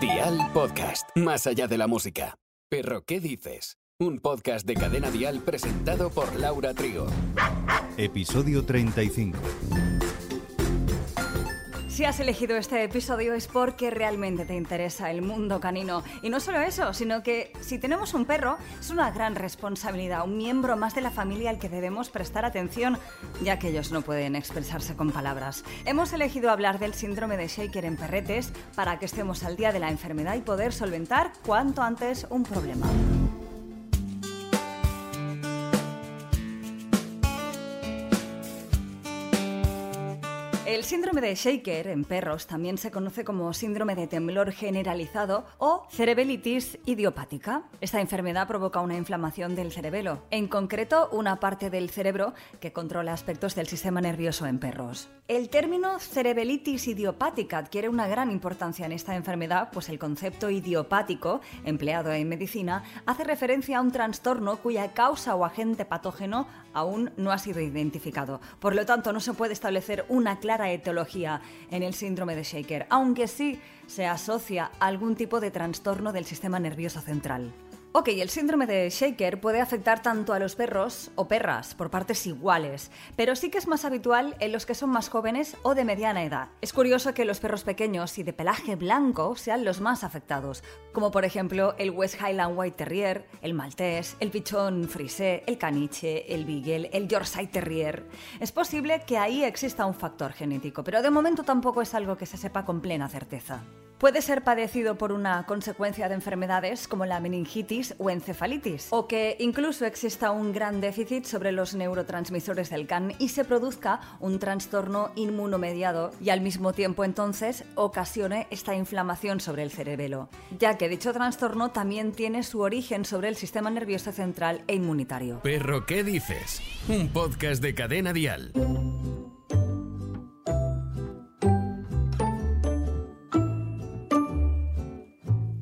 Dial Podcast, más allá de la música. Pero, ¿qué dices? Un podcast de Cadena Dial presentado por Laura Trigo. Episodio 35. Si has elegido este episodio es porque realmente te interesa el mundo canino. Y no solo eso, sino que si tenemos un perro, es una gran responsabilidad, un miembro más de la familia al que debemos prestar atención, ya que ellos no pueden expresarse con palabras. Hemos elegido hablar del síndrome de Shaker en perretes para que estemos al día de la enfermedad y poder solventar cuanto antes un problema. El síndrome de Shaker en perros también se conoce como síndrome de temblor generalizado o cerebelitis idiopática. Esta enfermedad provoca una inflamación del cerebelo, en concreto una parte del cerebro que controla aspectos del sistema nervioso en perros. El término cerebelitis idiopática adquiere una gran importancia en esta enfermedad, pues el concepto idiopático, empleado en medicina, hace referencia a un trastorno cuya causa o agente patógeno aún no ha sido identificado. Por lo tanto, no se puede establecer una clara etiología en el síndrome de Shaker, aunque sí se asocia a algún tipo de trastorno del sistema nervioso central. Ok, el síndrome de Shaker puede afectar tanto a los perros o perras por partes iguales, pero sí que es más habitual en los que son más jóvenes o de mediana edad. Es curioso que los perros pequeños y de pelaje blanco sean los más afectados, como por ejemplo el West Highland White Terrier, el Maltés, el Pichón Frisé, el Caniche, el Beagle, el Yorkshire Terrier. Es posible que ahí exista un factor genético, pero de momento tampoco es algo que se sepa con plena certeza. Puede ser padecido por una consecuencia de enfermedades como la meningitis o encefalitis, o que incluso exista un gran déficit sobre los neurotransmisores del CAN y se produzca un trastorno inmunomediado y al mismo tiempo entonces ocasione esta inflamación sobre el cerebelo, ya que dicho trastorno también tiene su origen sobre el sistema nervioso central e inmunitario. Perro, ¿qué dices? Un podcast de cadena dial.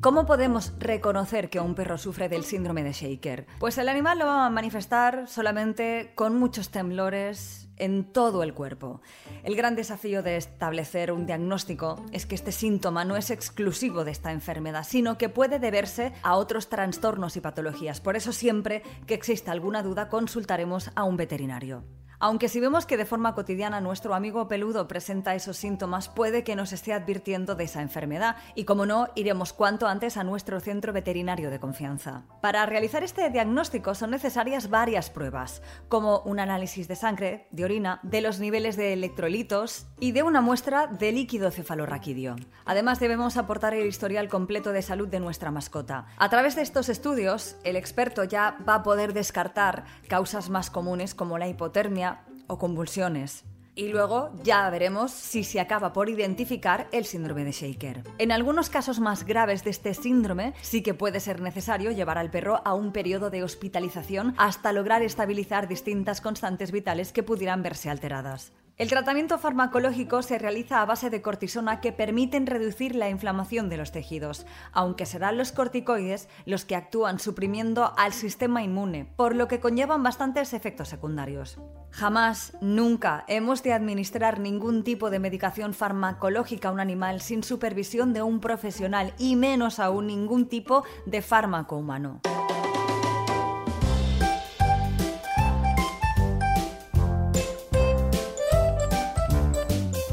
¿Cómo podemos reconocer que un perro sufre del síndrome de Shaker? Pues el animal lo va a manifestar solamente con muchos temblores en todo el cuerpo. El gran desafío de establecer un diagnóstico es que este síntoma no es exclusivo de esta enfermedad, sino que puede deberse a otros trastornos y patologías. Por eso siempre que exista alguna duda consultaremos a un veterinario. Aunque si vemos que de forma cotidiana nuestro amigo peludo presenta esos síntomas, puede que nos esté advirtiendo de esa enfermedad y como no, iremos cuanto antes a nuestro centro veterinario de confianza. Para realizar este diagnóstico son necesarias varias pruebas, como un análisis de sangre, de orina, de los niveles de electrolitos y de una muestra de líquido cefalorraquídeo. Además debemos aportar el historial completo de salud de nuestra mascota. A través de estos estudios, el experto ya va a poder descartar causas más comunes como la hipotermia, o convulsiones. Y luego ya veremos si se acaba por identificar el síndrome de Shaker. En algunos casos más graves de este síndrome, sí que puede ser necesario llevar al perro a un periodo de hospitalización hasta lograr estabilizar distintas constantes vitales que pudieran verse alteradas. El tratamiento farmacológico se realiza a base de cortisona que permiten reducir la inflamación de los tejidos, aunque serán los corticoides los que actúan suprimiendo al sistema inmune, por lo que conllevan bastantes efectos secundarios. Jamás, nunca hemos de administrar ningún tipo de medicación farmacológica a un animal sin supervisión de un profesional y menos aún ningún tipo de fármaco humano.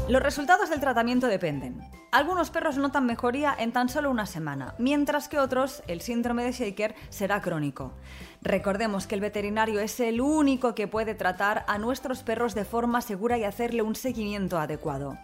Los resultados del tratamiento dependen. Algunos perros notan mejoría en tan solo una semana, mientras que otros, el síndrome de Shaker, será crónico. Recordemos que el veterinario es el único que puede tratar a nuestros perros de forma segura y hacerle un seguimiento adecuado.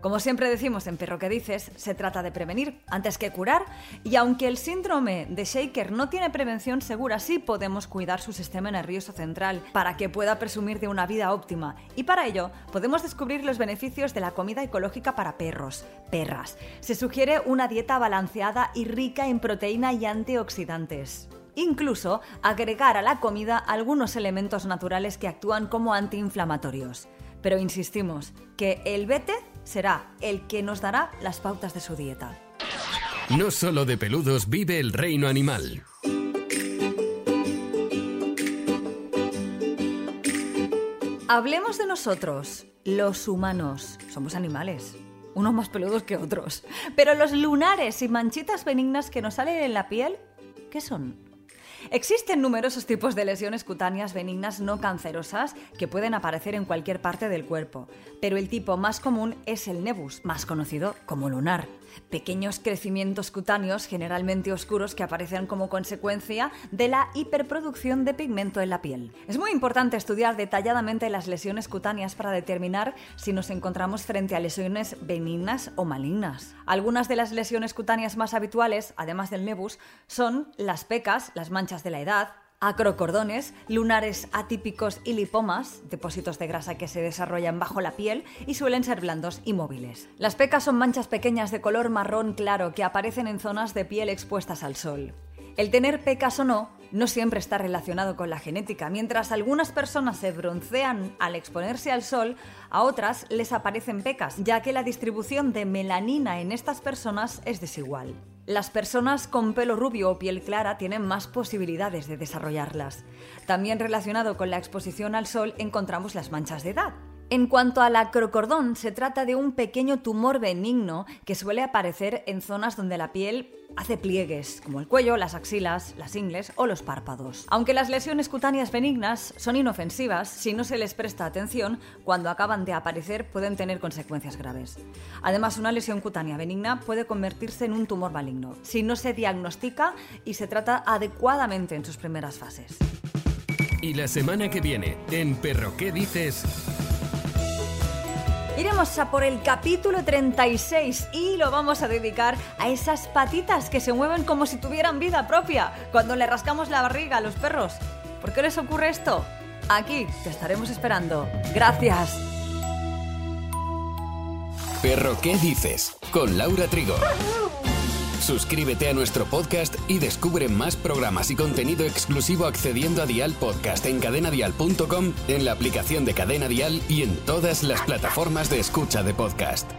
Como siempre decimos en Perro que Dices, se trata de prevenir antes que curar y aunque el síndrome de Shaker no tiene prevención segura, sí podemos cuidar su sistema nervioso central para que pueda presumir de una vida óptima y para ello podemos descubrir los beneficios de la comida ecológica para perros, perras. Se sugiere una dieta balanceada y rica en proteína y antioxidantes incluso agregar a la comida algunos elementos naturales que actúan como antiinflamatorios. Pero insistimos que el vete será el que nos dará las pautas de su dieta. No solo de peludos vive el reino animal. Hablemos de nosotros, los humanos. Somos animales. unos más peludos que otros. Pero los lunares y manchitas benignas que nos salen en la piel, ¿qué son? Existen numerosos tipos de lesiones cutáneas benignas no cancerosas que pueden aparecer en cualquier parte del cuerpo, pero el tipo más común es el nebus, más conocido como lunar. Pequeños crecimientos cutáneos generalmente oscuros que aparecen como consecuencia de la hiperproducción de pigmento en la piel. Es muy importante estudiar detalladamente las lesiones cutáneas para determinar si nos encontramos frente a lesiones benignas o malignas. Algunas de las lesiones cutáneas más habituales, además del nebus, son las pecas, las manchas de la edad, acrocordones, lunares atípicos y lipomas, depósitos de grasa que se desarrollan bajo la piel y suelen ser blandos y móviles. Las pecas son manchas pequeñas de color marrón claro que aparecen en zonas de piel expuestas al sol. El tener pecas o no no siempre está relacionado con la genética. Mientras algunas personas se broncean al exponerse al sol, a otras les aparecen pecas, ya que la distribución de melanina en estas personas es desigual. Las personas con pelo rubio o piel clara tienen más posibilidades de desarrollarlas. También relacionado con la exposición al sol encontramos las manchas de edad. En cuanto al acrocordón, se trata de un pequeño tumor benigno que suele aparecer en zonas donde la piel hace pliegues, como el cuello, las axilas, las ingles o los párpados. Aunque las lesiones cutáneas benignas son inofensivas, si no se les presta atención, cuando acaban de aparecer pueden tener consecuencias graves. Además, una lesión cutánea benigna puede convertirse en un tumor maligno, si no se diagnostica y se trata adecuadamente en sus primeras fases. Y la semana que viene, en Perro, ¿qué dices? Iremos a por el capítulo 36 y lo vamos a dedicar a esas patitas que se mueven como si tuvieran vida propia cuando le rascamos la barriga a los perros. ¿Por qué les ocurre esto? Aquí te estaremos esperando. Gracias. Perro, ¿qué dices? Con Laura Trigo. Suscríbete a nuestro podcast y descubre más programas y contenido exclusivo accediendo a Dial Podcast en cadenadial.com, en la aplicación de Cadena Dial y en todas las plataformas de escucha de podcast.